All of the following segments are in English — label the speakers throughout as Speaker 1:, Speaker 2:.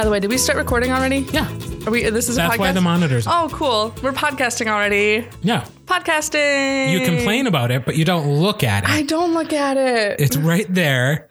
Speaker 1: By the way, did we start recording already?
Speaker 2: Yeah.
Speaker 1: Are we? This is a
Speaker 2: That's
Speaker 1: podcast.
Speaker 2: why the monitors.
Speaker 1: oh, cool. We're podcasting already.
Speaker 2: Yeah.
Speaker 1: Podcasting.
Speaker 2: You complain about it, but you don't look at it.
Speaker 1: I don't look at it.
Speaker 2: It's right there.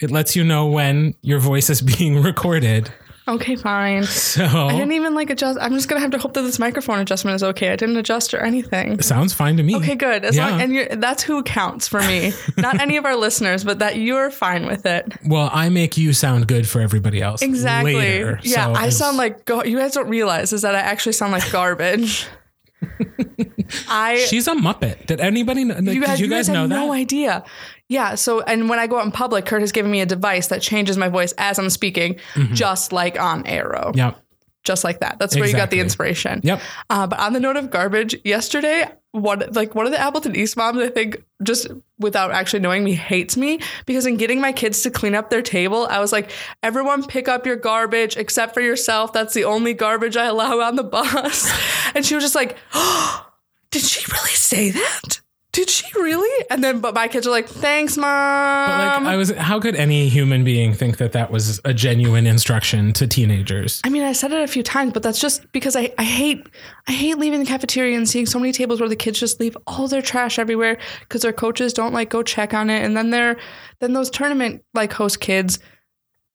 Speaker 2: It lets you know when your voice is being recorded.
Speaker 1: Okay, fine.
Speaker 2: So
Speaker 1: I didn't even like adjust. I'm just gonna have to hope that this microphone adjustment is okay. I didn't adjust or anything.
Speaker 2: It sounds fine to me.
Speaker 1: Okay, good. As
Speaker 2: Yeah.
Speaker 1: long and you're, that's who counts for me. Not any of our listeners, but that you're fine with it.
Speaker 2: Well, I make you sound good for everybody else.
Speaker 1: Exactly.
Speaker 2: Later,
Speaker 1: yeah,
Speaker 2: So
Speaker 1: I sound like gar- you guys don't realize is that I actually sound like garbage. I
Speaker 2: She's a Muppet. Did anybody know?
Speaker 1: you guys,
Speaker 2: did you guys
Speaker 1: have
Speaker 2: know that?
Speaker 1: no idea. Yeah. So, and when I go out in public, Kurt has given me a device that changes my voice as I'm speaking, mm-hmm. just like on Arrow,
Speaker 2: Yep.
Speaker 1: Just like that. That's where you got the inspiration.
Speaker 2: Yep.
Speaker 1: Uh, but on the note of garbage, yesterday, one like one of the Appleton East moms, I think, just without actually knowing me, hates me because in getting my kids to clean up their table, I was like, "Everyone, pick up your garbage except for yourself. That's the only garbage I allow on the bus." and she was just like, oh, "Did she really say that? Did she really?" And then, but my kids are like, "Thanks, mom."
Speaker 2: But like, I was. How could any human being think that that was a genuine instruction to teenagers?
Speaker 1: I mean, I said it a few times, but that's just because I, I hate I hate leaving the cafeteria and seeing so many tables where the kids just leave all their trash everywhere because their coaches don't like go check on it, and then they're then those tournament like host kids,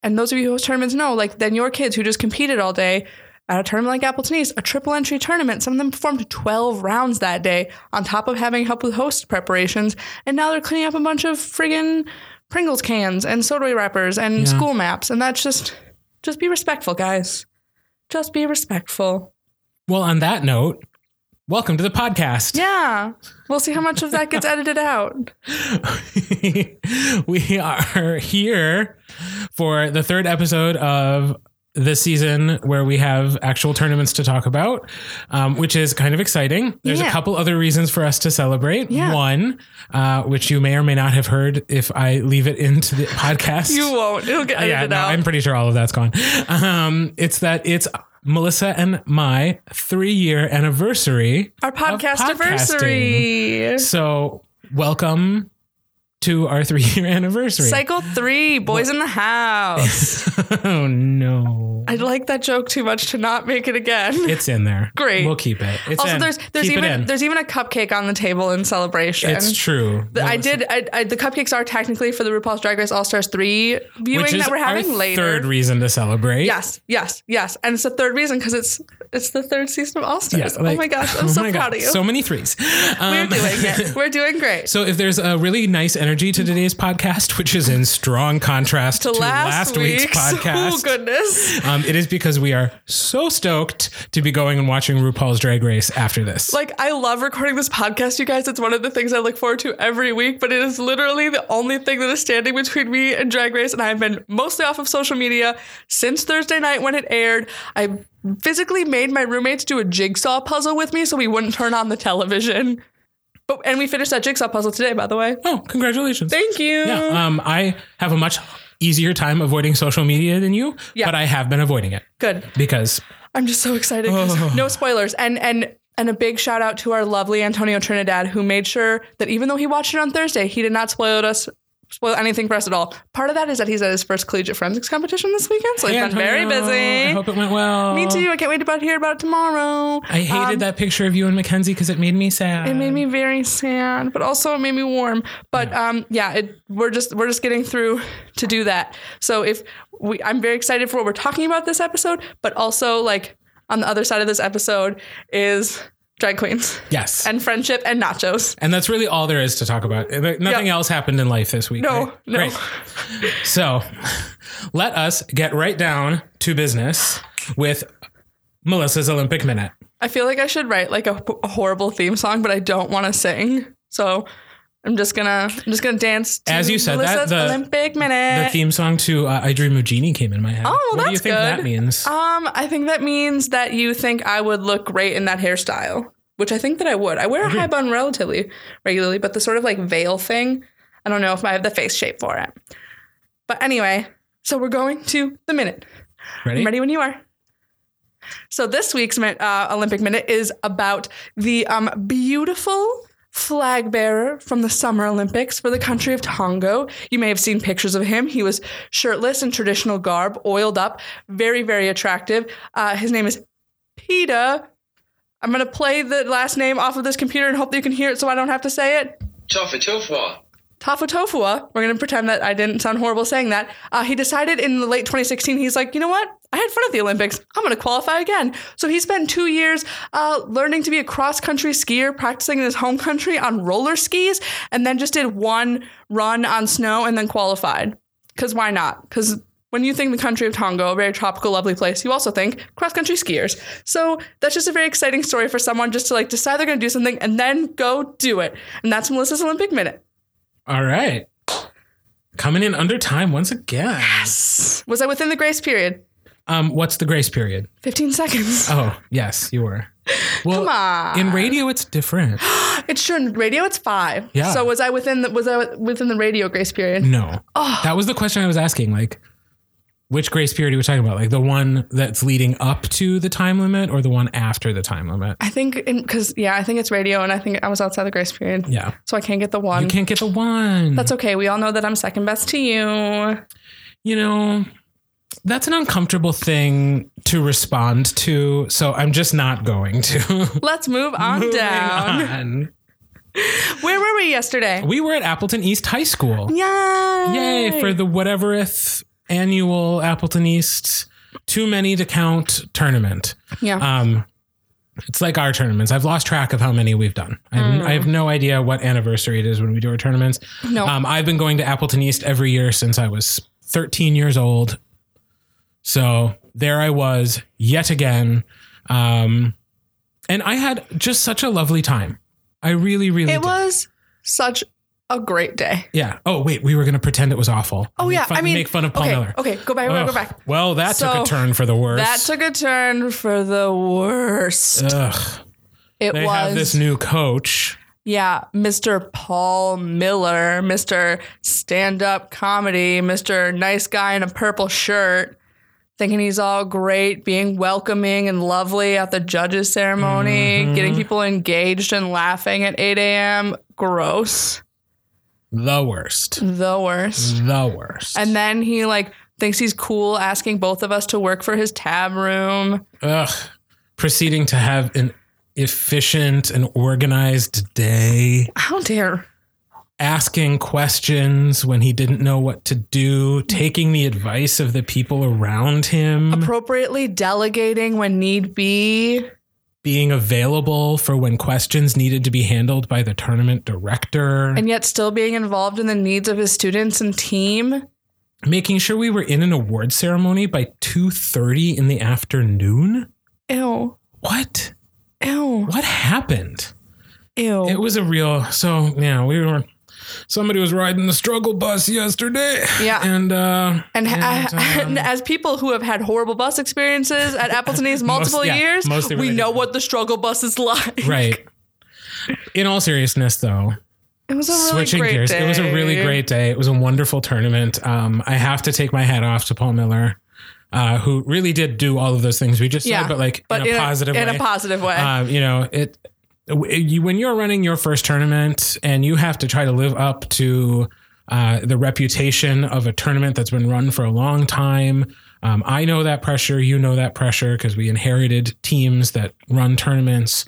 Speaker 1: and those of you who host tournaments know like then your kids who just competed all day at a tournament like Appleton East, a triple entry tournament. Some of them performed 12 rounds that day on top of having help with host preparations, and now they're cleaning up a bunch of friggin' Pringles cans and soda wrappers and school maps, and that's just just be respectful, guys. Just be respectful.
Speaker 2: Well, on that note, welcome to the podcast.
Speaker 1: Yeah. We'll see how much of that gets edited out.
Speaker 2: we are here for the third episode of this season where we have actual tournaments to talk about, um, which is kind of exciting. There's a couple other reasons for us to celebrate.
Speaker 1: Yeah.
Speaker 2: One, uh, which you may or may not have heard if I leave it into the podcast.
Speaker 1: You won't. It'll get edited
Speaker 2: yeah, no,
Speaker 1: out.
Speaker 2: I'm pretty sure all of that's gone. Um, it's that it's Melissa and my three year anniversary.
Speaker 1: Our podcast anniversary.
Speaker 2: So, welcome to our three year anniversary.
Speaker 1: Cycle three, boys in the house.
Speaker 2: oh no.
Speaker 1: I like that joke too much to not make it again.
Speaker 2: It's in there.
Speaker 1: Great.
Speaker 2: We'll keep it. It's
Speaker 1: also,
Speaker 2: in.
Speaker 1: there's there's
Speaker 2: Keep
Speaker 1: even there's even a cupcake on the table in celebration.
Speaker 2: It's true.
Speaker 1: The- I did. I, I, the cupcakes are technically for the RuPaul's Drag Race All Stars three viewing that we're having later.
Speaker 2: third reason to celebrate.
Speaker 1: Yes, yes, yes, and it's the third reason because it's it's the third season of All Stars.
Speaker 2: Yeah,
Speaker 1: oh my gosh, I'm
Speaker 2: oh
Speaker 1: so proud
Speaker 2: God,
Speaker 1: of you.
Speaker 2: So many threes.
Speaker 1: We're
Speaker 2: Um,
Speaker 1: doing it. We're doing great.
Speaker 2: So if there's a really nice energy to today's podcast, which is in strong contrast to,
Speaker 1: to last,
Speaker 2: week's
Speaker 1: week's
Speaker 2: podcast,
Speaker 1: Oh goodness!
Speaker 2: um, it is because we are so stoked to be going and watching RuPaul's Drag Race after this.
Speaker 1: Like I love recording this podcast, you guys. It's one of the things I look forward to every week. But it is literally the only thing that is standing between me and Drag Race, and I've been mostly off of social media since Thursday night when it aired. I physically made my roommates do a jigsaw puzzle with me so we wouldn't turn on the television. But and we finished that jigsaw puzzle today, by the way.
Speaker 2: oh, congratulations!
Speaker 1: Thank you.
Speaker 2: Yeah, um, I have a much easier time avoiding social media than you,
Speaker 1: Yeah.
Speaker 2: but I have been avoiding it
Speaker 1: Good.
Speaker 2: because
Speaker 1: I'm just so excited.
Speaker 2: Oh.
Speaker 1: No spoilers. And and and a big shout out to our lovely Antonio Trinidad who made sure that even though he watched it on Thursday, he did not spoil us spoil anything for us at all. Part of that is that he's at his first collegiate forensics competition this weekend, so he's
Speaker 2: Hey,
Speaker 1: been very
Speaker 2: Antonio, I
Speaker 1: busy.
Speaker 2: hope it went well.
Speaker 1: Me too. I can't wait to hear about it tomorrow.
Speaker 2: I hated
Speaker 1: Um,
Speaker 2: that picture of you and Mackenzie because it made me sad.
Speaker 1: It made me very sad, but also it made me warm. But um, yeah, it, we're just we're just getting through to do that. So if we, I'm very excited for what we're talking about this episode, but also like on the other side of this episode is drag queens
Speaker 2: yes.
Speaker 1: and friendship and nachos.
Speaker 2: And that's really all there is to talk about. Nothing
Speaker 1: Yep.
Speaker 2: else happened in life this week.
Speaker 1: No,
Speaker 2: right?
Speaker 1: no.
Speaker 2: Great. So let us get right down to business with Melissa's Olympic Minute.
Speaker 1: I feel like I should write like a, a horrible theme song, but I don't want to sing. So I'm just gonna I'm just gonna dance. To
Speaker 2: As you said that, the-
Speaker 1: Olympic minute.
Speaker 2: The theme song to uh, I Dream of Jeannie came in my head.
Speaker 1: Oh, well,
Speaker 2: what do you
Speaker 1: that's
Speaker 2: think
Speaker 1: good.
Speaker 2: that means?
Speaker 1: Um, I think that means that you think I would look great in that hairstyle, which I think that I would. I wear a high bun relatively regularly, but the sort of like veil thing, I don't know if I have the face shape for it. But anyway, so we're going to the minute.
Speaker 2: Ready?
Speaker 1: I'm ready when you are. So this week's uh, Olympic minute is about the um, beautiful flag bearer from the Summer Olympics for the country of Tonga. You may have seen pictures of him. He was shirtless in traditional garb, oiled up, very, very attractive. Uh, his name is Peter. I'm going to play the last name off of this computer and hope that you can hear it so I don't have to say it.
Speaker 3: Tofa Tofua.
Speaker 1: Tafu Tofua, we're going to pretend that I didn't sound horrible saying that. Uh, he decided in the late 2016, he's like, you know what? I had fun at the Olympics. I'm going to qualify again. So he spent two years uh, learning to be a cross country skier, practicing in his home country on roller skis, and then just did one run on snow and then qualified. Because why not? Because when you think the country of Tonga, a very tropical, lovely place, you also think cross country skiers. So that's just a very exciting story for someone just to like decide they're going to do something and then go do it. And that's Melissa's Olympic Minute.
Speaker 2: All right. Coming in under time once again. Yes.
Speaker 1: Was I within the grace period?
Speaker 2: Um, what's the grace period?
Speaker 1: 15 seconds.
Speaker 2: Oh, yes, you were. Well,
Speaker 1: Come on.
Speaker 2: in radio, it's different.
Speaker 1: It's true. In radio, it's five.
Speaker 2: Yeah.
Speaker 1: So was I within the was I within the radio grace period?
Speaker 2: No,
Speaker 1: Oh.
Speaker 2: that was the question I was asking. Like, which grace period are we talking about? Like the one that's leading up to the time limit, or the one after the time limit?
Speaker 1: I think because yeah, I think it's radio, and I think I was outside the grace period,
Speaker 2: Yeah,
Speaker 1: so I can't get the one.
Speaker 2: you can't get the one.
Speaker 1: That's okay. We all know that I'm second best to you.
Speaker 2: you know, that's an uncomfortable thing to respond to. So I'm just not going to.
Speaker 1: Let's move on down.
Speaker 2: on.
Speaker 1: Where were we yesterday?
Speaker 2: We were at Appleton East High School.
Speaker 1: Yay!
Speaker 2: Yay for the whatevereth annual Appleton East too many to count tournament.
Speaker 1: yeah.
Speaker 2: Um, it's like our tournaments. I've lost track of how many we've done. I have, I have no idea what anniversary it is when we do our tournaments.
Speaker 1: no.
Speaker 2: Um, I've been going to Appleton East every year since I was 13 years old. So there I was yet again. Um, and I had just such a lovely time. I really, really
Speaker 1: it
Speaker 2: did.
Speaker 1: was such a great day.
Speaker 2: Yeah. Oh, wait. We were going to pretend it was awful.
Speaker 1: Oh
Speaker 2: Make
Speaker 1: yeah.
Speaker 2: fun-
Speaker 1: I mean,
Speaker 2: make fun of Paul
Speaker 1: okay,
Speaker 2: Miller.
Speaker 1: Okay, go back. Go back.
Speaker 2: Well, that took a turn for the worse.
Speaker 1: That took a turn for the worst.
Speaker 2: Ugh.
Speaker 1: it
Speaker 2: They
Speaker 1: was
Speaker 2: have this new coach.
Speaker 1: Yeah, Mr. Paul Miller, Mr. Stand Up Comedy, Mr. Nice Guy in a Purple Shirt, thinking he's all great, being welcoming and lovely at the judges' ceremony,
Speaker 2: Mm-hmm.
Speaker 1: getting people engaged and laughing at 8 a.m. Gross.
Speaker 2: The worst.
Speaker 1: The worst.
Speaker 2: The worst.
Speaker 1: And then he like thinks he's cool asking both of us to work for his tab room.
Speaker 2: Ugh. Proceeding to have an efficient and organized day.
Speaker 1: How dare.
Speaker 2: asking questions when he didn't know what to do, taking the advice of the people around him,
Speaker 1: Appropriately delegating when need be.
Speaker 2: Being available for when questions needed to be handled by the tournament director,
Speaker 1: and yet still being involved in the needs of his students and team.
Speaker 2: making sure we were in an award ceremony by 2:30 in the afternoon.
Speaker 1: Ew.
Speaker 2: What?
Speaker 1: Ew.
Speaker 2: What happened?
Speaker 1: Ew.
Speaker 2: It was a real so yeah, we were somebody was riding the struggle bus yesterday.
Speaker 1: Yeah.
Speaker 2: And uh
Speaker 1: and,
Speaker 2: and,
Speaker 1: and
Speaker 2: um,
Speaker 1: as people who have had horrible bus experiences at Appleton East multiple
Speaker 2: yeah,
Speaker 1: years, we know what the struggle bus is like.
Speaker 2: right. In all seriousness though,
Speaker 1: It was a really
Speaker 2: switching
Speaker 1: great
Speaker 2: gears.
Speaker 1: day.
Speaker 2: It was a really great day. It was a wonderful tournament. Um, I have to take my hat off to Paul Miller, uh, who really did do all of those things we just
Speaker 1: Yeah,
Speaker 2: said, but like
Speaker 1: but
Speaker 2: in a positive
Speaker 1: in
Speaker 2: way.
Speaker 1: a positive way.
Speaker 2: um, you know, it, when you're running your first tournament and you have to try to live up to uh, the reputation of a tournament that's been run for a long time. Um, I know that pressure. You know that pressure because we inherited teams that run tournaments.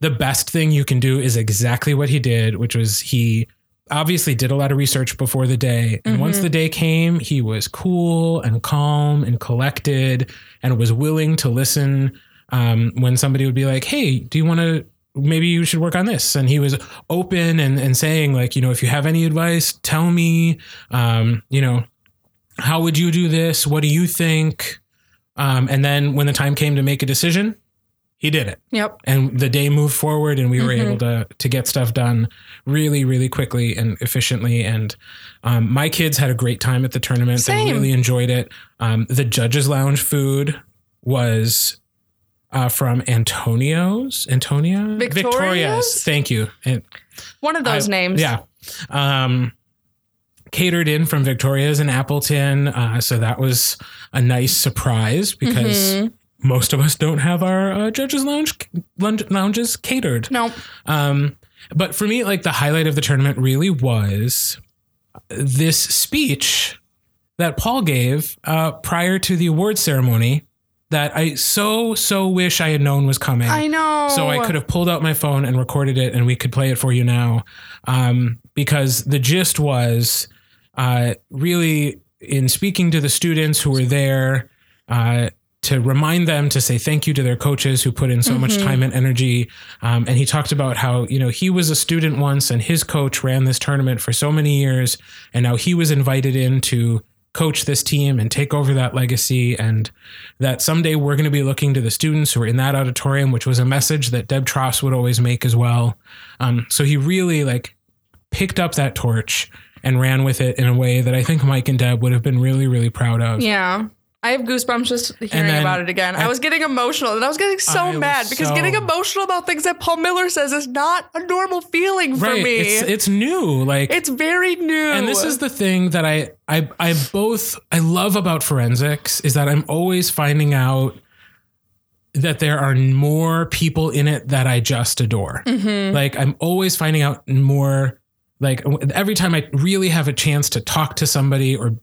Speaker 2: The best thing you can do is exactly what he did, which was he obviously did a lot of research before the day. And once the day came, he was cool and calm and collected and was willing to listen um, when somebody would be like, hey, do you want to? Maybe you should work on this. And he was open and, and saying, like, you know, if you have any advice, tell me. Um, you know, how would you do this? What do you think? Um, and then when the time came to make a decision, he did it
Speaker 1: yep.
Speaker 2: and the day moved forward and we were
Speaker 1: Mhm.
Speaker 2: able to to get stuff done really really quickly and efficiently and um, my kids had a great time at the tournament
Speaker 1: Same.
Speaker 2: they really enjoyed it um, the judges lounge food was uh, from antonio's antonia
Speaker 1: Victoria's?
Speaker 2: thank you
Speaker 1: One of those
Speaker 2: I-
Speaker 1: names.
Speaker 2: yeah um, catered in from victoria's in appleton uh, so that was a nice surprise because
Speaker 1: Mhm.
Speaker 2: most of us don't have our uh, judges lounge lounge lounges catered
Speaker 1: No.
Speaker 2: um but for me, like the highlight of the tournament really was this speech that Paul gave uh, prior to the award ceremony that I so so wish I had known was coming.
Speaker 1: I know.
Speaker 2: So I could have pulled out my phone and recorded it, and we could play it for you now. Um, because the gist was uh, really in speaking to the students who were there uh, to remind them to say thank you to their coaches who put in so much time and energy. Um, and he talked about how you know he was a student once, and his coach ran this tournament for so many years, and now he was invited in to coach this team and take over that legacy and that someday we're going to be looking to the students who are in that auditorium which was a message that deb Tross would always make as well um, so he really like picked up that torch and ran with it in a way that i think mike and deb would have been really really proud of
Speaker 1: Yeah. I have goosebumps just hearing
Speaker 2: then
Speaker 1: about it again. I,
Speaker 2: I-
Speaker 1: was getting emotional and I was getting so
Speaker 2: I
Speaker 1: mad because
Speaker 2: so-
Speaker 1: getting emotional about things that Paul Miller says is not a normal feeling for
Speaker 2: right
Speaker 1: me.
Speaker 2: it's
Speaker 1: It's,
Speaker 2: new like it's
Speaker 1: very new.
Speaker 2: and this is the thing that I, I I both I love about forensics is that I'm always finding out that there are more people in it that I just adore.
Speaker 1: Mm-hmm.
Speaker 2: Like I'm always finding out more like every time I really have a chance to talk to somebody or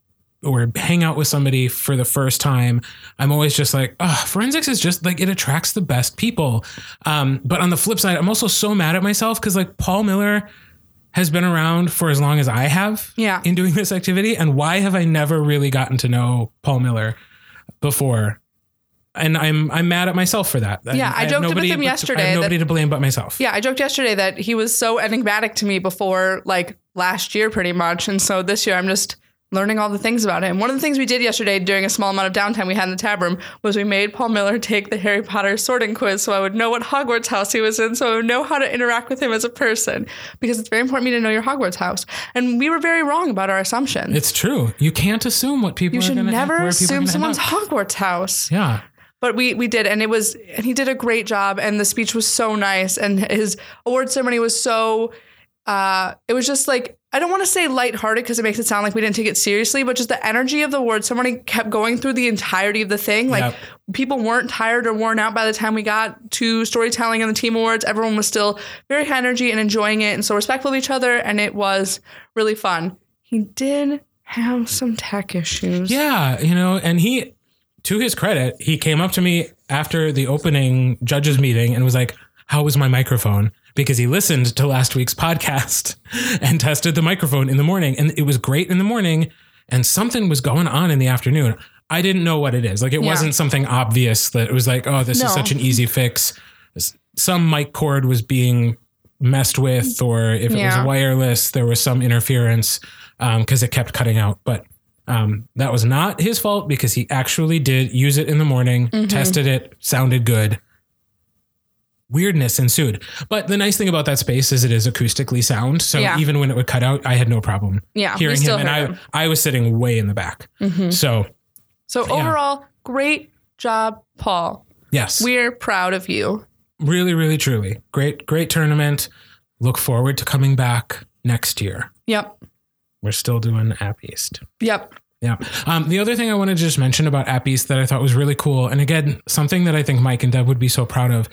Speaker 2: or hang out with somebody for the first time, I'm always just like, oh, forensics is just like it attracts the best people. Um, but on the flip side, I'm also so mad at myself because like Paul Miller has been around for as long as I have
Speaker 1: Yeah.
Speaker 2: in doing this activity. And why have I never really gotten to know Paul Miller before? And I'm I'm mad at myself for that.
Speaker 1: Yeah, I
Speaker 2: have
Speaker 1: joked with him yesterday
Speaker 2: I have
Speaker 1: that-
Speaker 2: nobody to blame but myself.
Speaker 1: Yeah, I joked yesterday that he was so enigmatic to me before like last year pretty much. And so this year I'm just learning all the things about him. One of the things we did yesterday during a small amount of downtime we had in the tab room was we made Paul Miller take the Harry Potter sorting quiz so I would know what Hogwarts house he was in, so I would know how to interact with him as a person. Because it's very important to me to know your Hogwarts house. And we were very wrong about our assumption.
Speaker 2: It's true. You can't assume what people
Speaker 1: you should never assume someone's. Hogwarts house.
Speaker 2: Yeah.
Speaker 1: But we we did, and it was and he did a great job, and the speech was so nice, and his award ceremony was so. Uh, it was just like I don't want to say lighthearted because it makes it sound like we didn't take it seriously, but just the energy of the award ceremony kept going through the entirety of the thing. Like
Speaker 2: Yep.
Speaker 1: people weren't tired or worn out by the time we got to storytelling and the team awards. Everyone was still very high energy and enjoying it, and so respectful of each other, and it was really fun. He did have some tech issues.
Speaker 2: Yeah, you know, and he, to his credit, he came up to me after the opening judges meeting and was like, "How was my microphone?" Because he listened to last week's podcast and tested the microphone in the morning, and it was great in the morning, and something was going on in the afternoon. I didn't know what it is. Like it
Speaker 1: Yeah.
Speaker 2: wasn't something obvious that it was like, "Oh, this
Speaker 1: No.
Speaker 2: is such an easy fix." Some mic cord was being messed with, or if it
Speaker 1: Yeah.
Speaker 2: was wireless, there was some interference because it kept cutting out. But um, that was not his fault because he actually did use it in the morning,
Speaker 1: Mm-hmm.
Speaker 2: tested it, sounded good. Weirdness ensued. But the nice thing about that space is it is acoustically sound. So
Speaker 1: Yeah.
Speaker 2: even when it would cut out, I had no problem
Speaker 1: Yeah,
Speaker 2: hearing him. And I,
Speaker 1: him.
Speaker 2: I was sitting way in the back. Mm-hmm. So,
Speaker 1: So overall, great job, Paul.
Speaker 2: yes,
Speaker 1: We're proud of you.
Speaker 2: really, really, truly. Great, great tournament. Look forward to coming back next year.
Speaker 1: Yep.
Speaker 2: We're still doing App East.
Speaker 1: Yep.
Speaker 2: Yeah. Um, the other thing I wanted to just mention about App East that I thought was really cool, and again, something that I think Mike and Deb would be so proud of,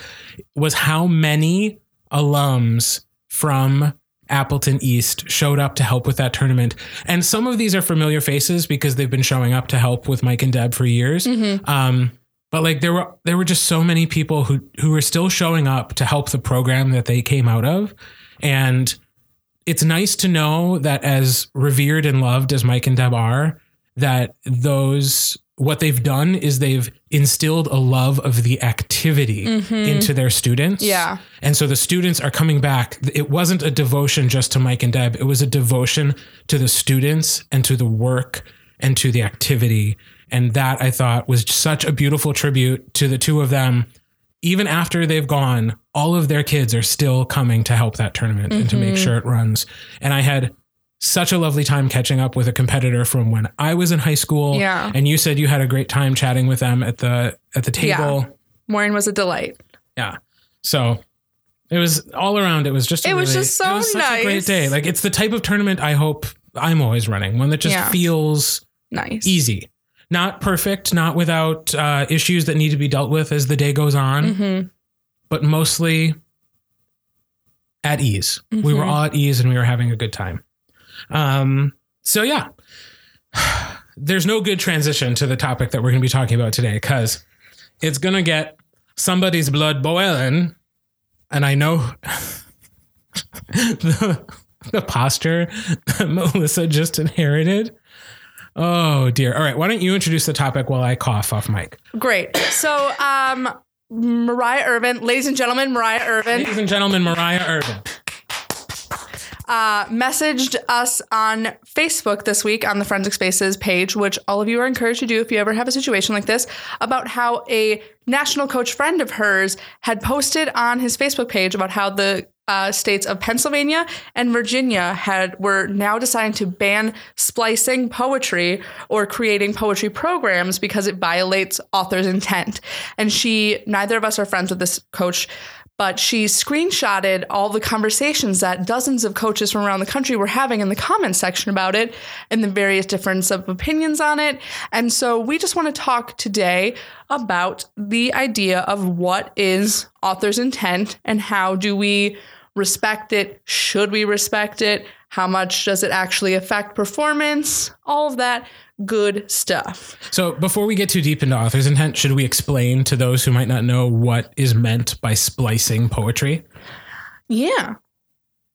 Speaker 2: was how many alums from Appleton East showed up to help with that tournament. And some of these are familiar faces because they've been showing up to help with Mike and Deb for years. Um, but like there were there were just so many people who who were still showing up to help the program that they came out of. And it's nice to know that as revered and loved as Mike and Deb are, that those what they've done is they've instilled a love of the activity into their students.
Speaker 1: Yeah.
Speaker 2: And so the students are coming back. It wasn't a devotion just to Mike and Deb. It was a devotion to the students and to the work and to the activity. And that I thought was such a beautiful tribute to the two of them. Even after they've gone, all of their kids are still coming to help that tournament and to make
Speaker 1: Mm-hmm.
Speaker 2: sure it runs. And I had such a lovely time catching up with a competitor from when I was in high school.
Speaker 1: Yeah.
Speaker 2: And you said you had a great time chatting with them at the at the table. Yeah.
Speaker 1: Maureen was a delight.
Speaker 2: Yeah. So it was all around. It was just. a
Speaker 1: It was
Speaker 2: really-
Speaker 1: just so nice.
Speaker 2: it was such a great day. Like it's the type of tournament I hope I'm always running. One that just
Speaker 1: Yeah.
Speaker 2: feels
Speaker 1: Nice.
Speaker 2: easy, not perfect, not without uh, issues that need to be dealt with as the day goes on,
Speaker 1: Mm-hmm.
Speaker 2: but mostly at ease. We were
Speaker 1: Mhm.
Speaker 2: all at ease and we were having a good time. Um, so yeah, there's no good transition to the topic that we're going to be talking about today because it's going to get somebody's blood boiling. And I know the, the posture that Melissa just inherited. Oh dear. All right. Why don't you introduce the topic while I cough off mic?
Speaker 1: Great. So, um, Mariah Irvin, ladies and gentlemen, Mariah Irvin
Speaker 2: Ladies and gentlemen, Mariah Irvin.
Speaker 1: Uh, messaged us on Facebook this week on the Forensic Spaces page, which all of you are encouraged to do if you ever have a situation like this, about how a national coach friend of hers had posted on his Facebook page about how the uh, states of Pennsylvania and Virginia had were now deciding to ban splicing poetry or creating poetry programs because it violates author's intent. And she, neither of us are friends with this coach, but she screenshotted all the conversations that dozens of coaches from around the country were having in the comments section about it and the various difference of opinions on it. And so we just want to talk today about the idea of what is author's intent and how do we respect it? Should we respect it? How much does it actually affect performance? All of that good stuff.
Speaker 2: So, before we get too deep into author's intent, should we explain to those who might not know what is meant by splicing poetry?
Speaker 1: Yeah.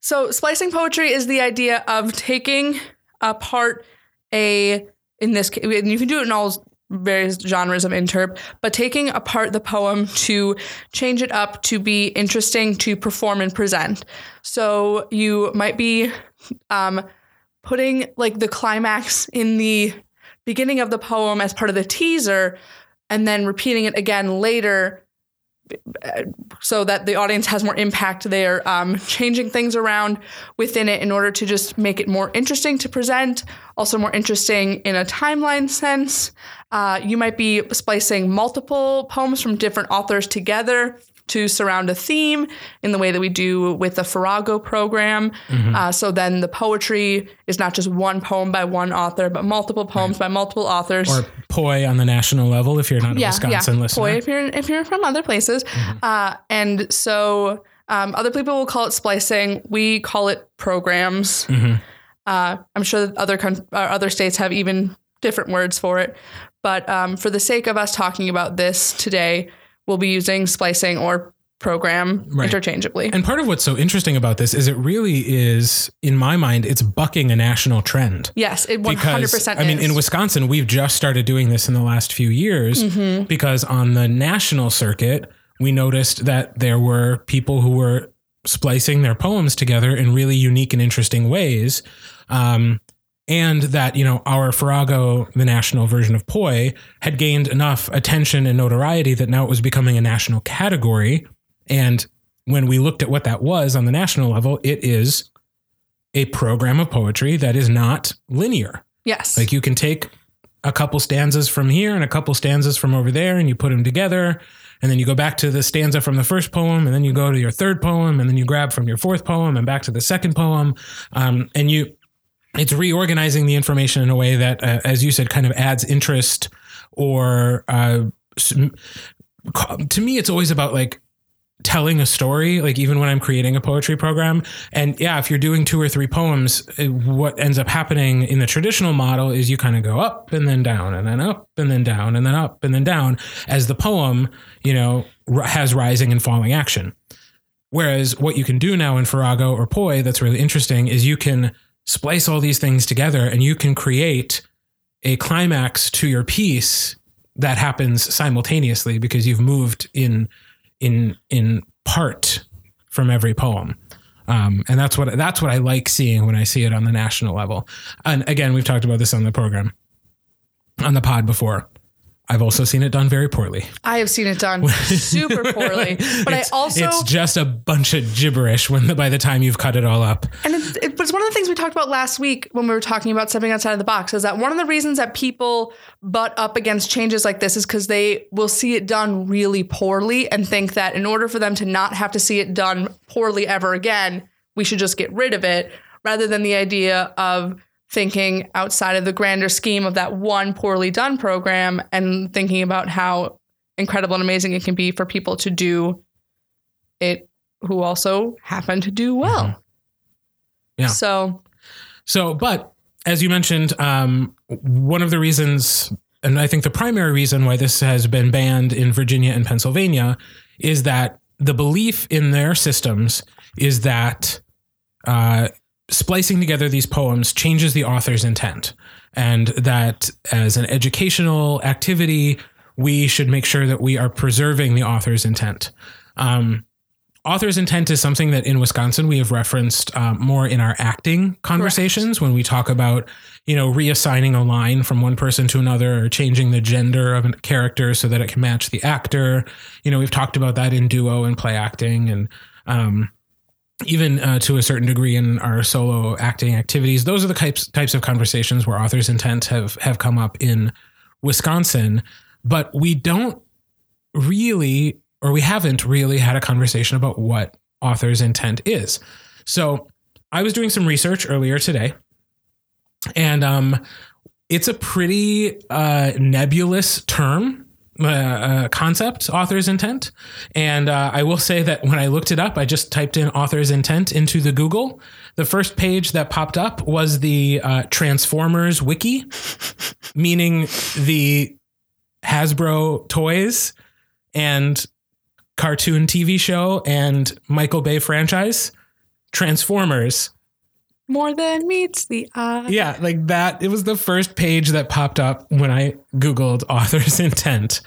Speaker 1: So splicing poetry is the idea of taking apart a in this case, and you can do it in all various genres of interp, but taking apart the poem to change it up to be interesting to perform and present. So you might be um, putting like the climax in the beginning of the poem as part of the teaser, and then repeating it again later so that the audience has more impact. They're um, changing things around within it in order to just make it more interesting to present, also more interesting in a timeline sense. Uh, you might be splicing multiple poems from different authors together to surround a theme in the way that we do with the Farrago program. Uh, so then the poetry is not just one poem by one author, but multiple poems by multiple authors.
Speaker 2: Or poi on the national level if you're not a Wisconsin listener.
Speaker 1: Boy, if you're if you're from other places, uh, and so um, other people will call it splicing. We call it programs. Uh, I'm sure that other coun- uh, other states have even different words for it, but um, for the sake of us talking about this today, we'll be using splicing or program
Speaker 2: Right.
Speaker 1: interchangeably.
Speaker 2: And part of what's so interesting about this is it really is, in my mind, it's bucking a national trend.
Speaker 1: yes, it 100. percent
Speaker 2: I mean, in Wisconsin, we've just started doing this in the last few years
Speaker 1: Mm-hmm.
Speaker 2: because on the national circuit, we noticed that there were people who were splicing their poems together in really unique and interesting ways. Um, and that, you know, our Farrago, the national version of Poi, had gained enough attention and notoriety that now it was becoming a national category. And when we looked at what that was on the national level, it is a program of poetry that is not linear.
Speaker 1: yes,
Speaker 2: Like you can take a couple stanzas from here and a couple stanzas from over there and you put them together. And then you go back to the stanza from the first poem, and then you go to your third poem, and then you grab from your fourth poem and back to the second poem. Um, and you, it's reorganizing the information in a way that, uh, as you said, kind of adds interest or uh, to me, it's always about like telling a story like even when i'm creating a poetry program. And yeah if you're doing two or three poems what ends up happening in the traditional model is you kind of go up and then down and then up and then down and then up and then down as the poem you know has rising and falling action. Whereas what you can do now in farrago or poi that's really interesting is you can splice all these things together and you can create a climax to your piece that happens simultaneously because you've moved in in in part from every poem. Um, and that's what that's what I like seeing when I see it on the national level. And again, we've talked about this on the program, on the pod before. I've also seen it done very poorly.
Speaker 1: I have seen it done super poorly, but I also
Speaker 2: it's just a bunch of gibberish when the, by the time you've cut it all up.
Speaker 1: And it's, it was one of the things we talked about last week when we were talking about stepping outside of the box is that one of the reasons that people butt up against changes like this is because they will see it done really poorly and think that in order for them to not have to see it done poorly ever again, we should just get rid of it rather than the idea of thinking outside of the grander scheme of that one poorly done program and thinking about how incredible and amazing it can be for people to do it who also happen to do well.
Speaker 2: Mhm. Yeah.
Speaker 1: So
Speaker 2: So, but as you mentioned, um, one of the reasons, and I think the primary reason why this has been banned in Virginia and Pennsylvania, is that the belief in their systems is that uh, splicing together these poems changes the author's intent, and that as an educational activity, we should make sure that we are preserving the author's intent. Um, author's intent is something that in Wisconsin we have referenced um, more in our acting conversations when we talk about, you know, reassigning a line from one person to another or changing the gender of a character so that it can match the actor. You know, we've talked about that in duo and play acting and um, even uh, to a certain degree in our solo acting activities. Those are the types types of conversations where author's intent have have come up in Wisconsin, but we don't really or we haven't really had a conversation about what author's intent is. So I was doing some research earlier today, and um, it's a pretty uh, nebulous term. Uh, uh, concept, author's intent. And uh, I will say that when I looked it up, I just typed in author's intent into the Google. The first page that popped up was the uh, Transformers wiki, meaning the Hasbro toys and cartoon TV show and Michael Bay franchise, Transformers.
Speaker 1: More than meets the eye.
Speaker 2: Yeah, like that. It was the first page that popped up when I Googled author's intent.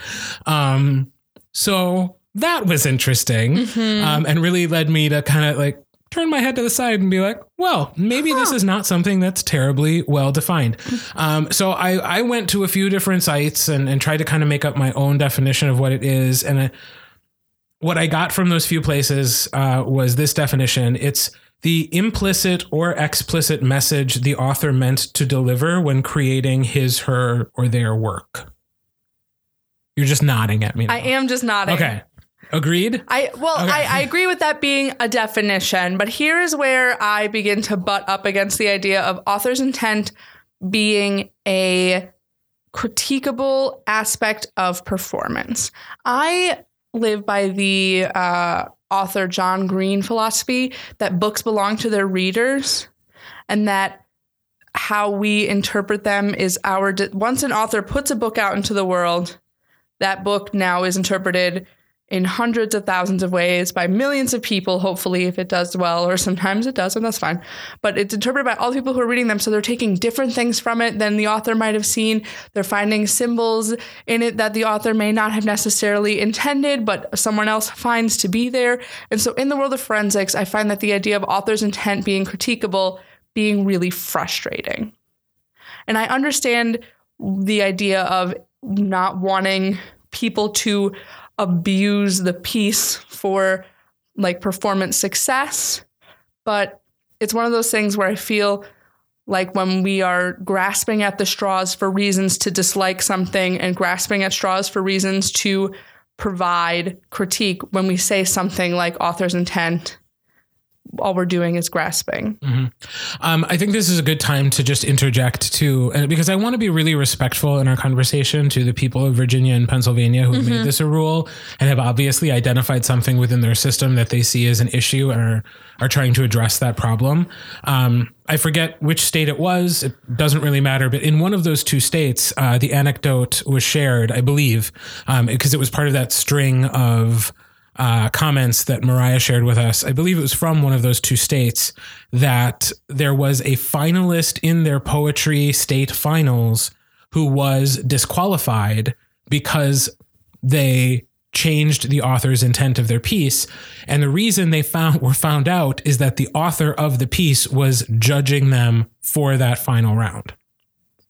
Speaker 2: Um, so that was interesting um, and really led me to kind of like turn my head to the side and be like, well, maybe this is not something that's terribly well defined. Um, so I, I went to a few different sites and, and tried to kind of make up my own definition of what it is. And I, what I got from those few places uh, was this definition it's the implicit or explicit message the author meant to deliver when creating his, her, or their work. You're just nodding at me. now.
Speaker 1: I am just nodding.
Speaker 2: Okay. Agreed?
Speaker 1: I well,
Speaker 2: Okay.
Speaker 1: I, I agree with that being a definition, but here is where I begin to butt up against the idea of author's intent being a critiquable aspect of performance. I live by the uh, author John Green philosophy that books belong to their readers, and that how we interpret them is our. De- once an author puts a book out into the world, that book now is interpreted in hundreds of thousands of ways by millions of people, hopefully, if it does well, or sometimes it doesn't, that's fine. But it's interpreted by all the people who are reading them. So they're taking different things from it than the author might have seen. They're finding symbols in it that the author may not have necessarily intended, but someone else finds to be there. And so in the world of forensics, I find that the idea of author's intent being critiquable being really frustrating. And I understand the idea of not wanting people to abuse the piece for like performance success, but it's one of those things where I feel like when we are grasping at the straws for reasons to dislike something and grasping at straws for reasons to provide critique, when we say something like author's intent, all we're doing is grasping.
Speaker 2: Um, I think this is a good time to just interject too, uh, because I want to be really respectful in our conversation to the people of Virginia and Pennsylvania who have made this a rule and have obviously identified something within their system that they see as an issue and are are trying to address that problem. Um, I forget which state it was; it doesn't really matter. But in one of those two states, uh, the anecdote was shared, I believe, because it was part of that string of uh, comments that Mariah shared with us. I believe it was from one of those two states that there was a finalist in their poetry state finals who was disqualified because they changed the author's intent of their piece and the reason they found were found out is that the author of the piece was judging them for that final round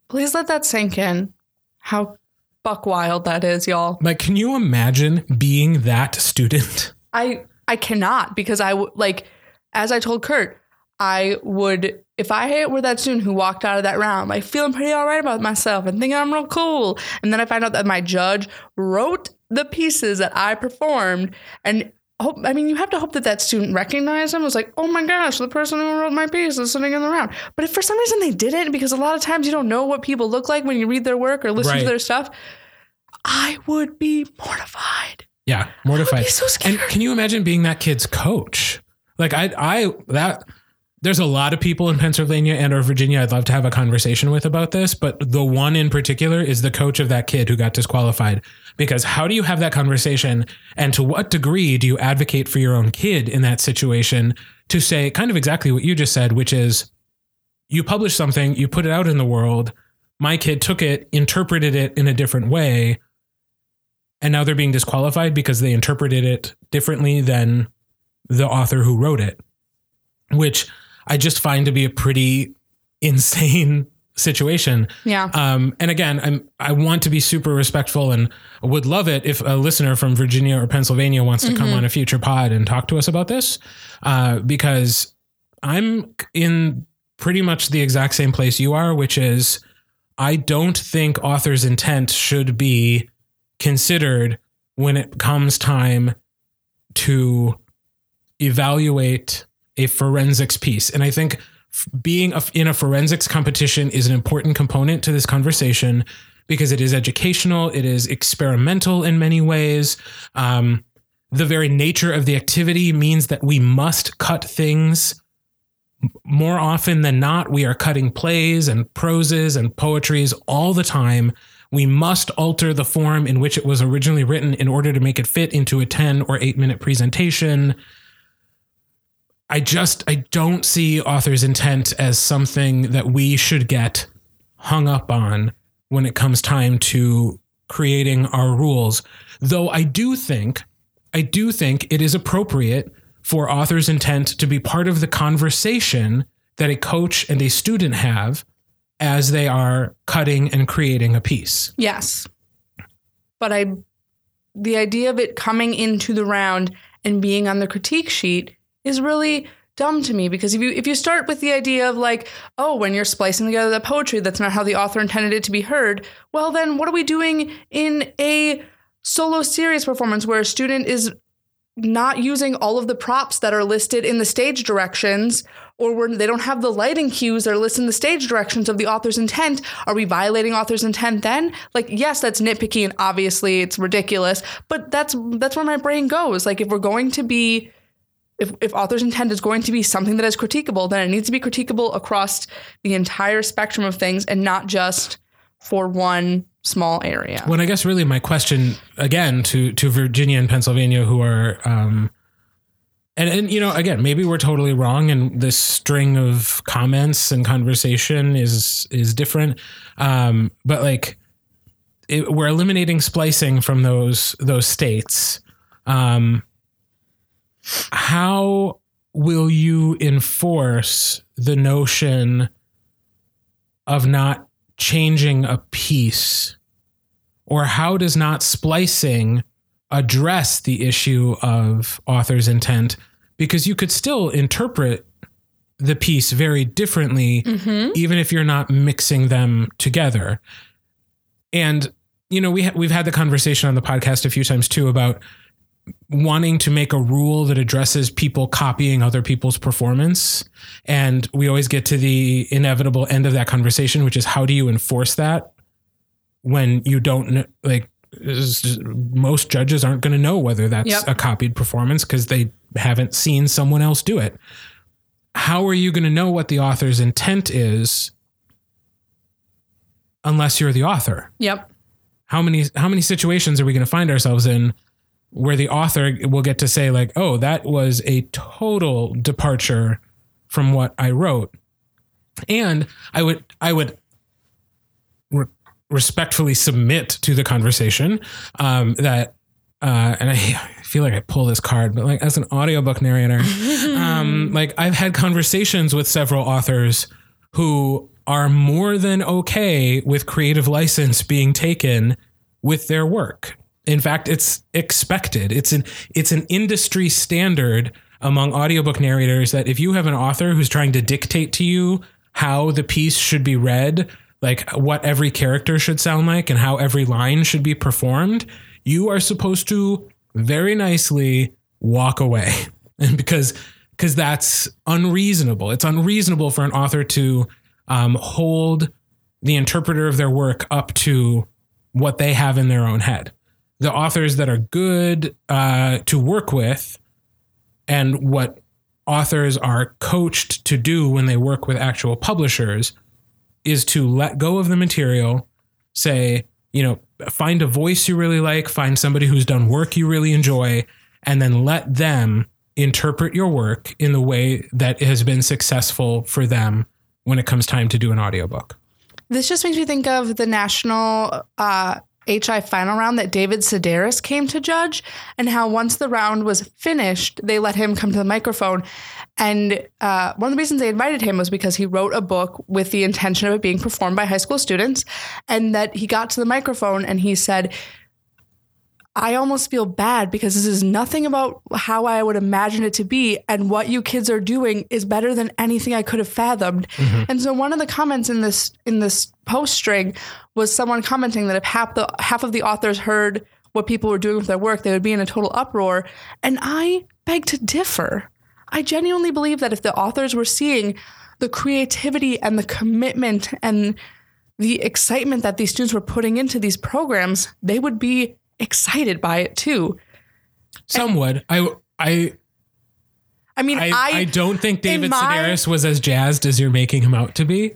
Speaker 1: Please let that sink in. How buck wild that is, y'all.
Speaker 2: like can you imagine being that student
Speaker 1: I I cannot because I would like as I told Kurt, I would if I were that student who walked out of that round like feeling pretty all right about myself and thinking I'm real cool, and then I find out that my judge wrote the pieces that I performed and. Hope, I mean, you have to hope that that student recognized them. Was like, oh my gosh, the person who wrote my piece is sitting in the round. But if for some reason they didn't, because a lot of times you don't know what people look like when you read their work or listen
Speaker 2: Right.
Speaker 1: to their stuff, I would be mortified.
Speaker 2: Yeah, mortified.
Speaker 1: be so
Speaker 2: and
Speaker 1: scared.
Speaker 2: can you imagine being that kid's coach? Like I, I that there's a lot of people in Pennsylvania and or Virginia I'd love to have a conversation with about this, but the one in particular is the coach of that kid who got disqualified. Because how do you have that conversation and to what degree do you advocate for your own kid in that situation to say kind of exactly what you just said, which is you publish something, you put it out in the world, my kid took it, interpreted it in a different way, and now they're being disqualified because they interpreted it differently than the author who wrote it, which I just find to be a pretty insane situation.
Speaker 1: Yeah.
Speaker 2: Um, and again, I'm I want to be super respectful and would love it if a listener from Virginia or Pennsylvania wants to come on a future pod and talk to us about this, uh, because I'm in pretty much the exact same place you are, which is I don't think author's intent should be considered when it comes time to evaluate a forensics piece. And I think being in a forensics competition is an important component to this conversation because it is educational, it is experimental in many ways. Um, the very nature of the activity means that we must cut things more often than not, we are cutting plays and proses and poetries all the time. We must alter the form in which it was originally written in order to make it fit into a 10 or 8 minute presentation. I just I don't see author's intent as something that we should get hung up on when it comes time to creating our rules. Though I do think I do think it is appropriate for author's intent to be part of the conversation that a coach and a student have as they are cutting and creating a piece.
Speaker 1: Yes. But I the idea of it coming into the round and being on the critique sheet is really dumb to me because if you if you start with the idea of like, oh, when you're splicing together the poetry, that's not how the author intended it to be heard, well then what are we doing in a solo series performance where a student is not using all of the props that are listed in the stage directions or where they don't have the lighting cues that are listed in the stage directions of the author's intent? Are we violating author's intent then? Like yes that's nitpicky and obviously it's ridiculous but that's that's where my brain goes. Like if we're going to be if, if author's intent is going to be something that is critiquable then it needs to be critiquable across the entire spectrum of things and not just for one small area.
Speaker 2: Well, I guess really my question again to to Virginia and Pennsylvania who are um and, and you know again maybe we're totally wrong and this string of comments and conversation is is different. Um but like it, we're eliminating splicing from those those states. Um how will you enforce the notion of not changing a piece? Or how does not splicing address the issue of author's intent? Because you could still interpret the piece very differently mm-hmm. even if you're not mixing them together. And you know we ha- we've had the conversation on the podcast a few times too about wanting to make a rule that addresses people copying other people's performance. And we always get to the inevitable end of that conversation which is how do you enforce that when you don't like just- most judges aren't going to know whether that's
Speaker 1: Yep.
Speaker 2: a copied performance because they haven't seen someone else do it. How are you going to know what the author's intent is unless you're the author?
Speaker 1: Yep.
Speaker 2: How many how many situations are we going to find ourselves in where the author will get to say like oh that was a total departure from what i wrote and i would i would re- respectfully submit to the conversation um, that uh, and I feel like I pull this card, but like as an audiobook narrator, um, like I've had conversations with several authors who are more than okay with creative license being taken with their work. In fact, it's expected. It's an it's an industry standard among audiobook narrators that if you have an author who's trying to dictate to you how the piece should be read, like what every character should sound like and how every line should be performed, you are supposed to very nicely walk away. And because because that's unreasonable. It's unreasonable for an author to um, hold the interpreter of their work up to what they have in their own head. The authors that are good uh, to work with and what authors are coached to do when they work with actual publishers is to let go of the material, say, you know, find a voice you really like, find somebody who's done work you really enjoy, and then let them interpret your work in the way that has been successful for them when it comes time to do an audiobook.
Speaker 1: This just makes me think of the national uh, HI final round that David Sedaris came to judge, and how once the round was finished, they let him come to the microphone. And uh, one of the reasons they invited him was because he wrote a book with the intention of it being performed by high school students, and that he got to the microphone and he said, I almost feel bad because this is nothing about how I would imagine it to be. And what you kids are doing is better than anything I could have fathomed. Mm-hmm. And so one of the comments in this in this post string was someone commenting that if half the half of the authors heard what people were doing with their work, they would be in a total uproar. And I beg to differ. I genuinely believe that if the authors were seeing the creativity and the commitment and the excitement that these students were putting into these programs, they would be excited by it too.
Speaker 2: Some would. I I
Speaker 1: I mean,
Speaker 2: I,
Speaker 1: I,
Speaker 2: I, don't think David
Speaker 1: my-
Speaker 2: Sedaris was as jazzed as you're making him out to be.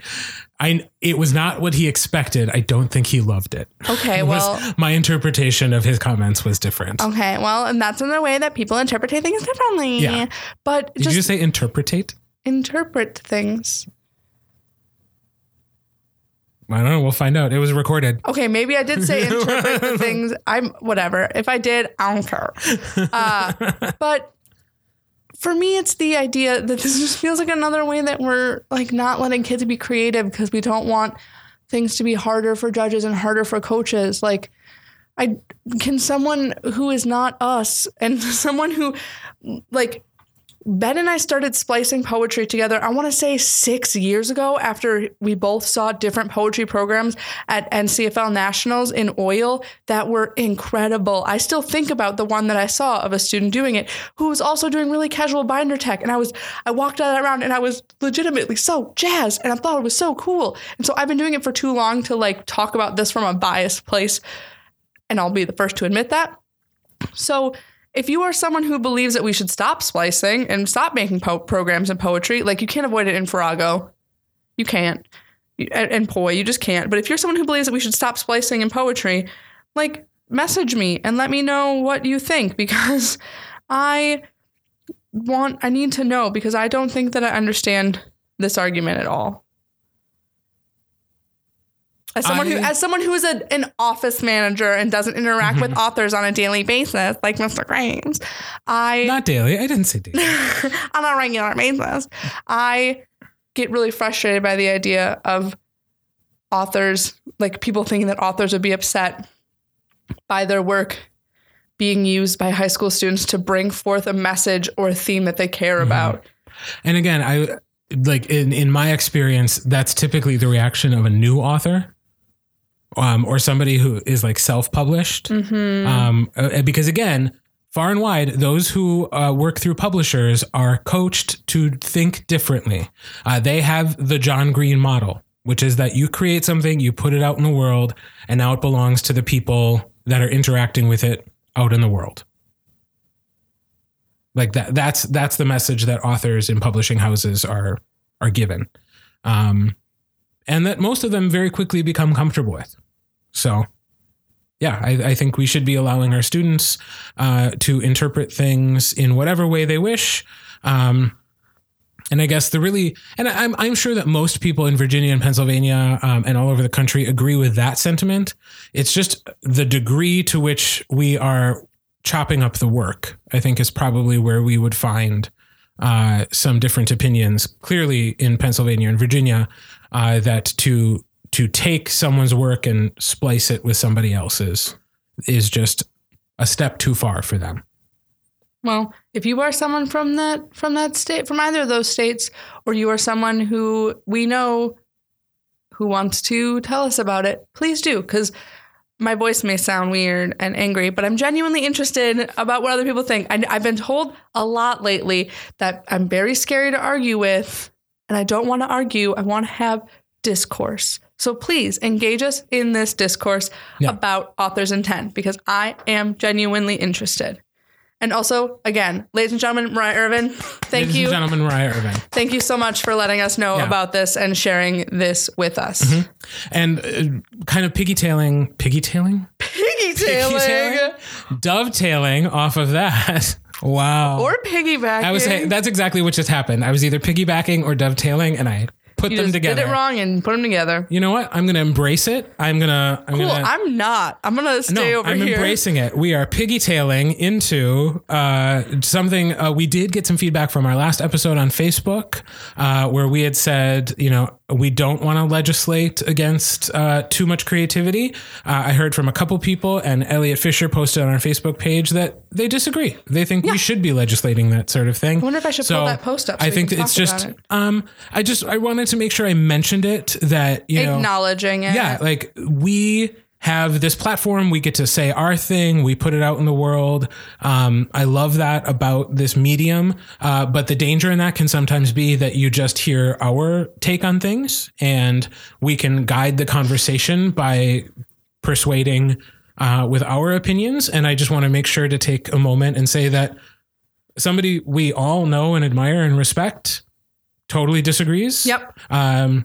Speaker 2: I it was not what he expected. I don't think he loved it.
Speaker 1: okay,
Speaker 2: It was-
Speaker 1: well,
Speaker 2: my interpretation of his comments was different.
Speaker 1: okay, well, and that's another way that people interpret things differently.
Speaker 2: Yeah.
Speaker 1: But
Speaker 2: Did
Speaker 1: just
Speaker 2: you say interpretate?
Speaker 1: interpret things.
Speaker 2: I don't know. We'll find out. It was recorded.
Speaker 1: Okay, maybe I did say interpret the things. I'm whatever. If I did, I don't care. Uh, but for me, it's the idea that this just feels like another way that we're like not letting kids be creative because we don't want things to be harder for judges and harder for coaches. Like, I can someone who is not us and someone who like Ben and I started splicing poetry together, I want to say six years ago after we both saw different poetry programs at NCFL Nationals in oil that were incredible. I still think about the one that I saw of a student doing it who was also doing really casual binder tech. And I was, I walked out of that round and I was legitimately so jazzed and I thought it was so cool. And so I've been doing it for too long to like talk about this from a biased place. And I'll be the first to admit that. So, if you are someone who believes that we should stop splicing and stop making po- programs in poetry, like you can't avoid it in Farrago, you can't, and, and Poi, you just can't. But if you're someone who believes that we should stop splicing in poetry, like message me and let me know what you think because I want, I need to know because I don't think that I understand this argument at all. As someone who, as someone who is a, an office manager and doesn't interact with mm-hmm. authors on a daily basis, like Mr. Graves, I
Speaker 2: Not daily. I didn't say daily.
Speaker 1: on a regular basis, I get really frustrated by the idea of authors, like people thinking that authors would be upset by their work being used by high school students to bring forth a message or a theme that they care mm-hmm. about.
Speaker 2: And again, I like in in my experience, that's typically the reaction of a new author, um, or somebody who is like self published. Um, uh, because again, far and wide, those who uh, work through publishers are coached to think differently. Uh, they have the John Green model, which is that you create something, you put it out in the world, and now it belongs to the people that are interacting with it out in the world like that that's that's the message that authors in publishing houses are are given um and that most of them very quickly become comfortable with so yeah i, I think we should be allowing our students uh, to interpret things in whatever way they wish um and I guess the really, and I'm, I'm sure that most people in Virginia and Pennsylvania um, and all over the country agree with that sentiment. It's just the degree to which we are chopping up the work, I think, is probably where we would find uh, some different opinions. Clearly, in Pennsylvania and Virginia, uh, that to to take someone's work and splice it with somebody else's is just a step too far for them.
Speaker 1: Well, if you are someone from that from that state from either of those states or you are someone who we know who wants to tell us about it, please do cuz my voice may sound weird and angry, but I'm genuinely interested about what other people think. I, I've been told a lot lately that I'm very scary to argue with, and I don't want to argue. I want to have discourse. So please engage us in this discourse
Speaker 2: Yeah.
Speaker 1: about author's intent because I am genuinely interested. And also, again, ladies and gentlemen, Mariah Irvin, thank
Speaker 2: Ladies
Speaker 1: you.
Speaker 2: and gentlemen, Mariah Irving.
Speaker 1: Thank you so much for letting us know
Speaker 2: Yeah. Mm-hmm.
Speaker 1: about this and sharing this with us.
Speaker 2: And uh, kind of piggytailing, piggytailing? piggy-tailing?
Speaker 1: Piggy tailing
Speaker 2: Piggy-tailing? Dovetailing off of that. Wow.
Speaker 1: or piggybacking.
Speaker 2: I was saying that's exactly what just happened. I was either piggybacking or dovetailing, and I put
Speaker 1: you
Speaker 2: them
Speaker 1: just
Speaker 2: together.
Speaker 1: did it wrong and put them together.
Speaker 2: You know what? I'm to embrace it. I'm to. I'm
Speaker 1: Cool.
Speaker 2: to.
Speaker 1: I'm not. I'm gonna stay
Speaker 2: no,
Speaker 1: over
Speaker 2: I'm
Speaker 1: here.
Speaker 2: embracing it. We are piggy-tailing into uh, something. Uh, we did get some feedback from our last episode on Facebook, uh, where we had said, you know, we don't want to legislate against uh, too much creativity. Uh, I heard from a couple people, and Elliot Fisher posted on our Facebook page that they disagree. They think we should be legislating that sort of thing. I
Speaker 1: wonder if I should pull that post up so
Speaker 2: I think it's just.
Speaker 1: it.
Speaker 2: Um, I just I wanted to make sure I mentioned it that you know
Speaker 1: Acknowledging it.
Speaker 2: yeah, like we have this platform. We get to say our thing. We put it out in the world. Um, I love that about this medium. Uh, but the danger in that can sometimes be that you just hear our take on things, and we can guide the conversation by persuading uh, with our opinions. And I just want to make sure to take a moment and say that somebody we all know and admire and respect totally disagrees
Speaker 1: Yep.
Speaker 2: um,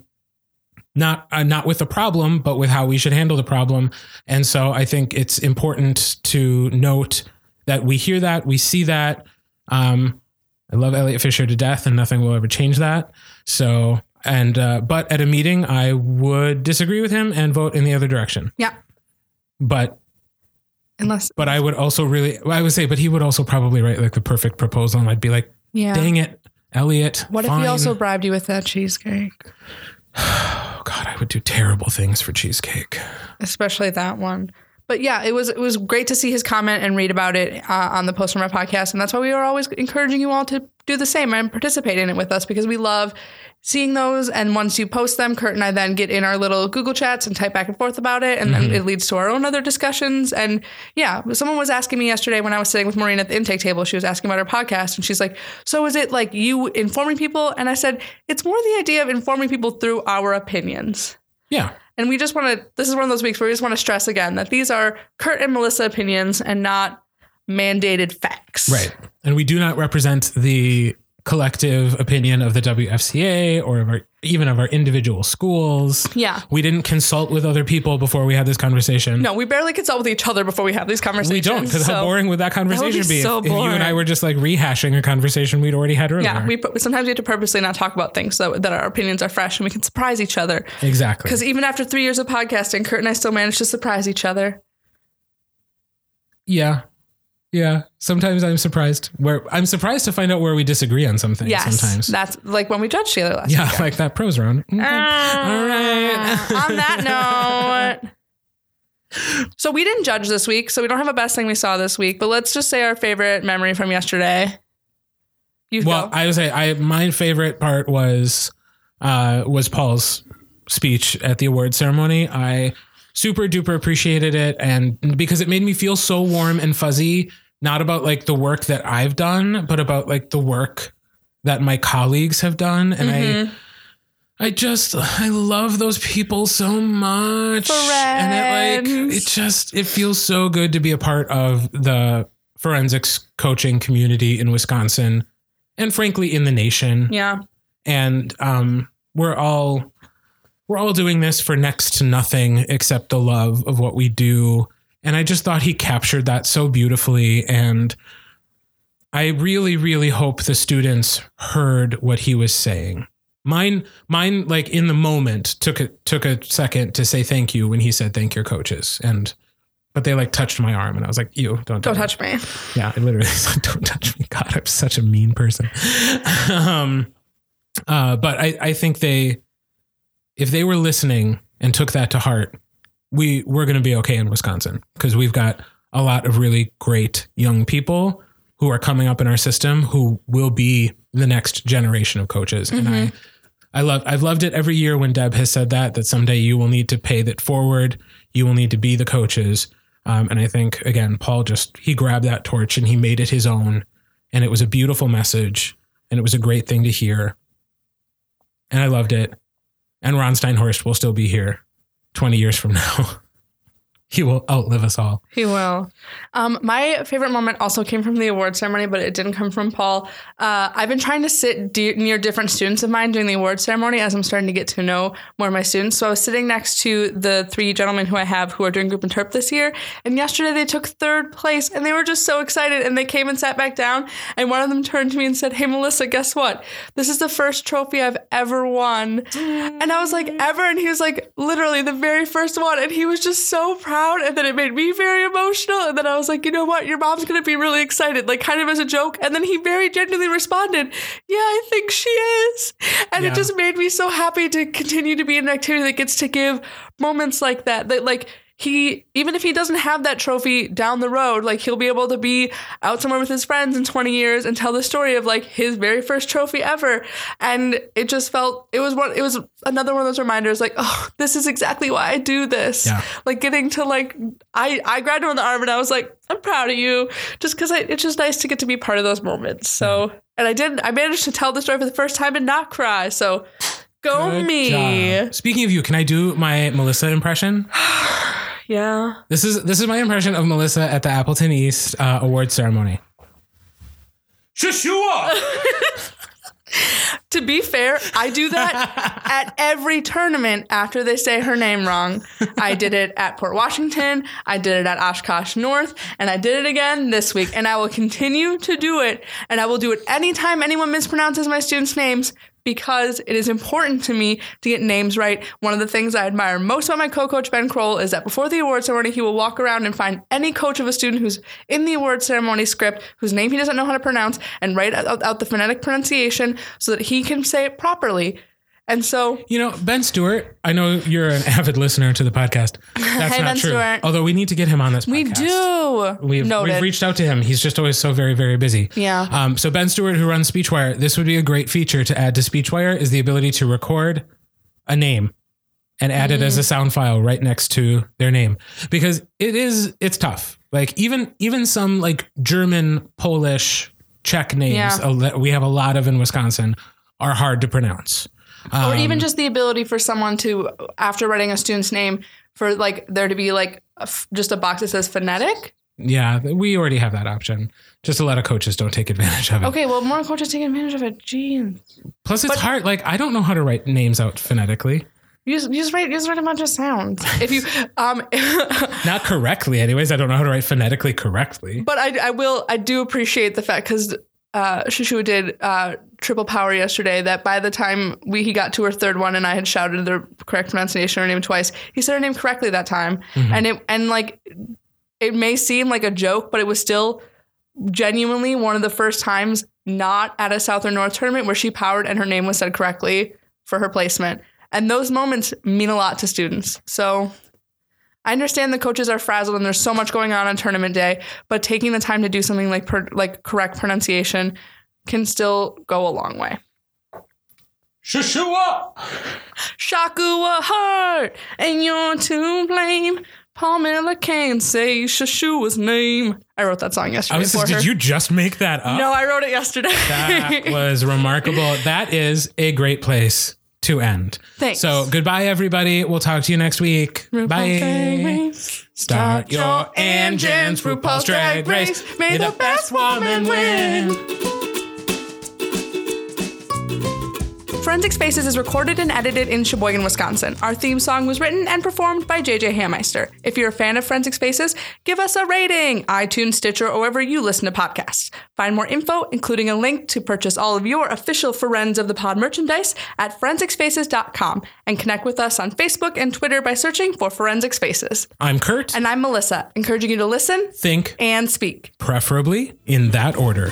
Speaker 2: not uh, not with the problem, but with how we should handle the problem. And so I think it's important to note that we hear that, we see that. Um, I love Elliot Fisher to death, and nothing will ever change that. So, and uh, but at a meeting, I would disagree with him and vote in the other direction.
Speaker 1: Yeah.
Speaker 2: But
Speaker 1: Unless.
Speaker 2: but I would also really, I would say, but he would also probably write like the perfect proposal, and I'd be like,
Speaker 1: Yeah.
Speaker 2: dang it, Elliot.
Speaker 1: What if he also bribed you with that cheesecake?
Speaker 2: Oh God, I would do terrible things for cheesecake.
Speaker 1: especially that one. But yeah, it was it was great to see his comment and read about it uh, on the Post from our podcast, and that's why we are always encouraging you all to do the same and participate in it with us because we love seeing those. And once you post them, Kurt and I then get in our little Google chats and type back and forth about it, and then mm-hmm. it leads to our own other discussions. And yeah, someone was asking me yesterday when I was sitting with Maureen at the intake table. She was asking about our podcast, and she's like, "So is it like you informing people?" And I said, "It's more the idea of informing people through our opinions."
Speaker 2: Yeah.
Speaker 1: And we just want to, this is one of those weeks where we just want to stress again that these are Kurt and Melissa opinions and not mandated facts.
Speaker 2: Right. And we do not represent the collective opinion of the WFCA or of our, even of our individual schools.
Speaker 1: Yeah.
Speaker 2: We didn't consult with other people before we had this conversation.
Speaker 1: No, we barely consult with each other before we have these conversations.
Speaker 2: we don't, because how boring would that conversation
Speaker 1: be
Speaker 2: be?
Speaker 1: so
Speaker 2: if, if you and I were just like rehashing a conversation we'd already had earlier.
Speaker 1: Yeah, we put, sometimes we have to purposely not talk about things so that our opinions are fresh and we can surprise each other.
Speaker 2: exactly.
Speaker 1: Because even after three years of podcasting, Kurt and I still manage to surprise each other.
Speaker 2: Yeah. Yeah. Sometimes I'm surprised where I'm surprised to find out where we disagree on some things
Speaker 1: Yes,
Speaker 2: sometimes.
Speaker 1: that's like when we judged together last
Speaker 2: yeah, like that prose round. Okay.
Speaker 1: Ah,
Speaker 2: All right.
Speaker 1: on that note. So we didn't judge this week, so we don't have a best thing we saw this week. But let's just say our favorite memory from yesterday. You
Speaker 2: Well,
Speaker 1: go.
Speaker 2: I would say I my favorite part was uh was Paul's speech at the award ceremony. I super duper appreciated it and because it made me feel so warm and fuzzy, not about like the work that I've done, but about like the work that my colleagues have done and
Speaker 1: Mm-hmm.
Speaker 2: I I just I love those people so much. And it like it just it feels so good to be a part of the forensics coaching community in Wisconsin and frankly in the nation.
Speaker 1: yeah,
Speaker 2: And um we're all we're all doing this for next to nothing except the love of what we do. And I just thought he captured that so beautifully and I really, really hope the students heard what he was saying. Mine, mine, like in the moment, took a took a second to say thank you when he said thank your coaches, and but they like touched my arm, and I was like, "You don't
Speaker 1: don't
Speaker 2: do
Speaker 1: touch me.
Speaker 2: Yeah, I literally said, "Don't touch me." God, I'm such a mean person. um, uh, but I, I think they, if they were listening and took that to heart, we we're going to be okay in Wisconsin because we've got a lot of really great young people who are coming up in our system who will be the next generation of coaches. And I, I love, I've loved it every year when Deb has said that, that someday you will need to pay that forward. You will need to be the coaches. Um, and I think again, Paul just, he grabbed that torch and he made it his own. And it was a beautiful message and it was a great thing to hear. And I loved it and Ron Steinhorst will still be here 20 years from now. he will outlive us all.
Speaker 1: He will. Um, my favorite moment also came from the award ceremony, but it didn't come from Paul. Uh, I've been trying to sit de- near different students of mine during the award ceremony as I'm starting to get to know more of my students. So I was sitting next to the three gentlemen who I have who are doing group interp this year, and yesterday they took third place, and they were just so excited. And they came and sat back down, and one of them turned to me and said, "Hey, Melissa, guess what? This is the first trophy I've ever won." And I was like, "Ever?" And he was like, "Literally the very first one," and he was just so proud and then it made me very emotional and then i was like you know what your mom's gonna be really excited like kind of as a joke and then he very genuinely responded yeah i think she is and
Speaker 2: Yeah.
Speaker 1: it just made me so happy to continue to be in an activity that gets to give moments like that that like he even if he doesn't have that trophy down the road like he'll be able to be out somewhere with his friends in 20 years and tell the story of like his very first trophy ever. And it just felt it was one it was another one of those reminders like oh this is exactly why i do this.
Speaker 2: Yeah.
Speaker 1: like getting to like i i grabbed him on the arm and i was like i'm proud of you. Just because it's just nice to get to be part of those moments. So and i didn't i managed to tell the story for the first time and not cry. So go
Speaker 2: Good
Speaker 1: me
Speaker 2: job. Speaking of you, can I do my Melissa impression?
Speaker 1: yeah
Speaker 2: This is this is my impression of Melissa at the Appleton East uh, award ceremony. Shashua!
Speaker 1: To be fair, I do that at every tournament after they say her name wrong. I did it at Port Washington, I did it at Oshkosh North, and I did it again this week. And I will continue to do it. And I will do it anytime anyone mispronounces my students' names because it is important to me to get names right. One of the things I admire most about my co-coach Ben Kroll is that before the award ceremony, he will walk around and find any coach of a student who's in the award ceremony script, whose name he doesn't know how to pronounce, and write out the phonetic pronunciation so that he can say it properly. And so,
Speaker 2: You know, Ben Stewart, I know you're an avid listener to the podcast. That's
Speaker 1: Hey,
Speaker 2: not
Speaker 1: Ben
Speaker 2: true.
Speaker 1: Stewart.
Speaker 2: Although we need to get him on this podcast.
Speaker 1: we do.
Speaker 2: We've, we've reached out to him. He's just always so very, very busy.
Speaker 1: Yeah.
Speaker 2: Um, so Ben Stewart, who runs Speechwire, this would be a great feature to add to Speechwire is the ability to record a name and add it
Speaker 1: Mm.
Speaker 2: as a sound file right next to their name because it is it's tough. Like even even some like German, Polish, Czech names
Speaker 1: Yeah.
Speaker 2: we have a lot of in Wisconsin are hard to pronounce.
Speaker 1: Or
Speaker 2: Um,
Speaker 1: even just the ability for someone to, after writing a student's name, for like there to be like a f- just a box that says phonetic.
Speaker 2: Yeah, we already have that option. Just a lot of coaches don't take advantage of it.
Speaker 1: Okay, well, more coaches take advantage of it. Gee,
Speaker 2: Plus, it's hard. Like I don't know how to write names out phonetically.
Speaker 1: you just, you just write, you just write a bunch of sounds. If you, um,
Speaker 2: Not correctly, anyways. I don't know how to write phonetically correctly.
Speaker 1: But I, I will, I do appreciate the fact because uh, Shushu did uh, triple power yesterday. That by the time we he got to her third one, and I had shouted the correct pronunciation of her name twice, he said her name correctly that time, and it and like it may seem like a joke, but it was still genuinely one of the first times not at a South or North tournament where she powered and her name was said correctly for her placement. And those moments mean a lot to students. So I understand the coaches are frazzled and there's so much going on on tournament day, but taking the time to do something like per, like correct pronunciation can still go a long way.
Speaker 2: Shashua!
Speaker 1: Shakua heart, and you're to blame. Pamela can't say Shashua's name. I wrote that song yesterday.
Speaker 2: I
Speaker 1: was
Speaker 2: just, did you just make that up?
Speaker 1: no, I wrote it yesterday.
Speaker 2: That was remarkable. That is a great place to end.
Speaker 1: Thanks.
Speaker 2: So goodbye, everybody. We'll talk to you next week.
Speaker 1: RuPaul's
Speaker 2: Bye. Start your engines. RuPaul's Drag Race. May the best woman win.
Speaker 1: Forensic Spaces is recorded and edited in Sheboygan, Wisconsin. Our theme song was written and performed by JJ Hammeister. If you're a fan of Forensic Spaces, give us a rating, iTunes, Stitcher, or wherever you listen to podcasts. Find more info, including a link to purchase all of your official Forens of the Pod merchandise at forensicspaces.com and connect with us on Facebook and Twitter by searching for Forensic Spaces.
Speaker 2: I'm Kurt.
Speaker 1: And I'm Melissa, encouraging you to listen
Speaker 2: Think
Speaker 1: and speak.
Speaker 2: preferably in that order.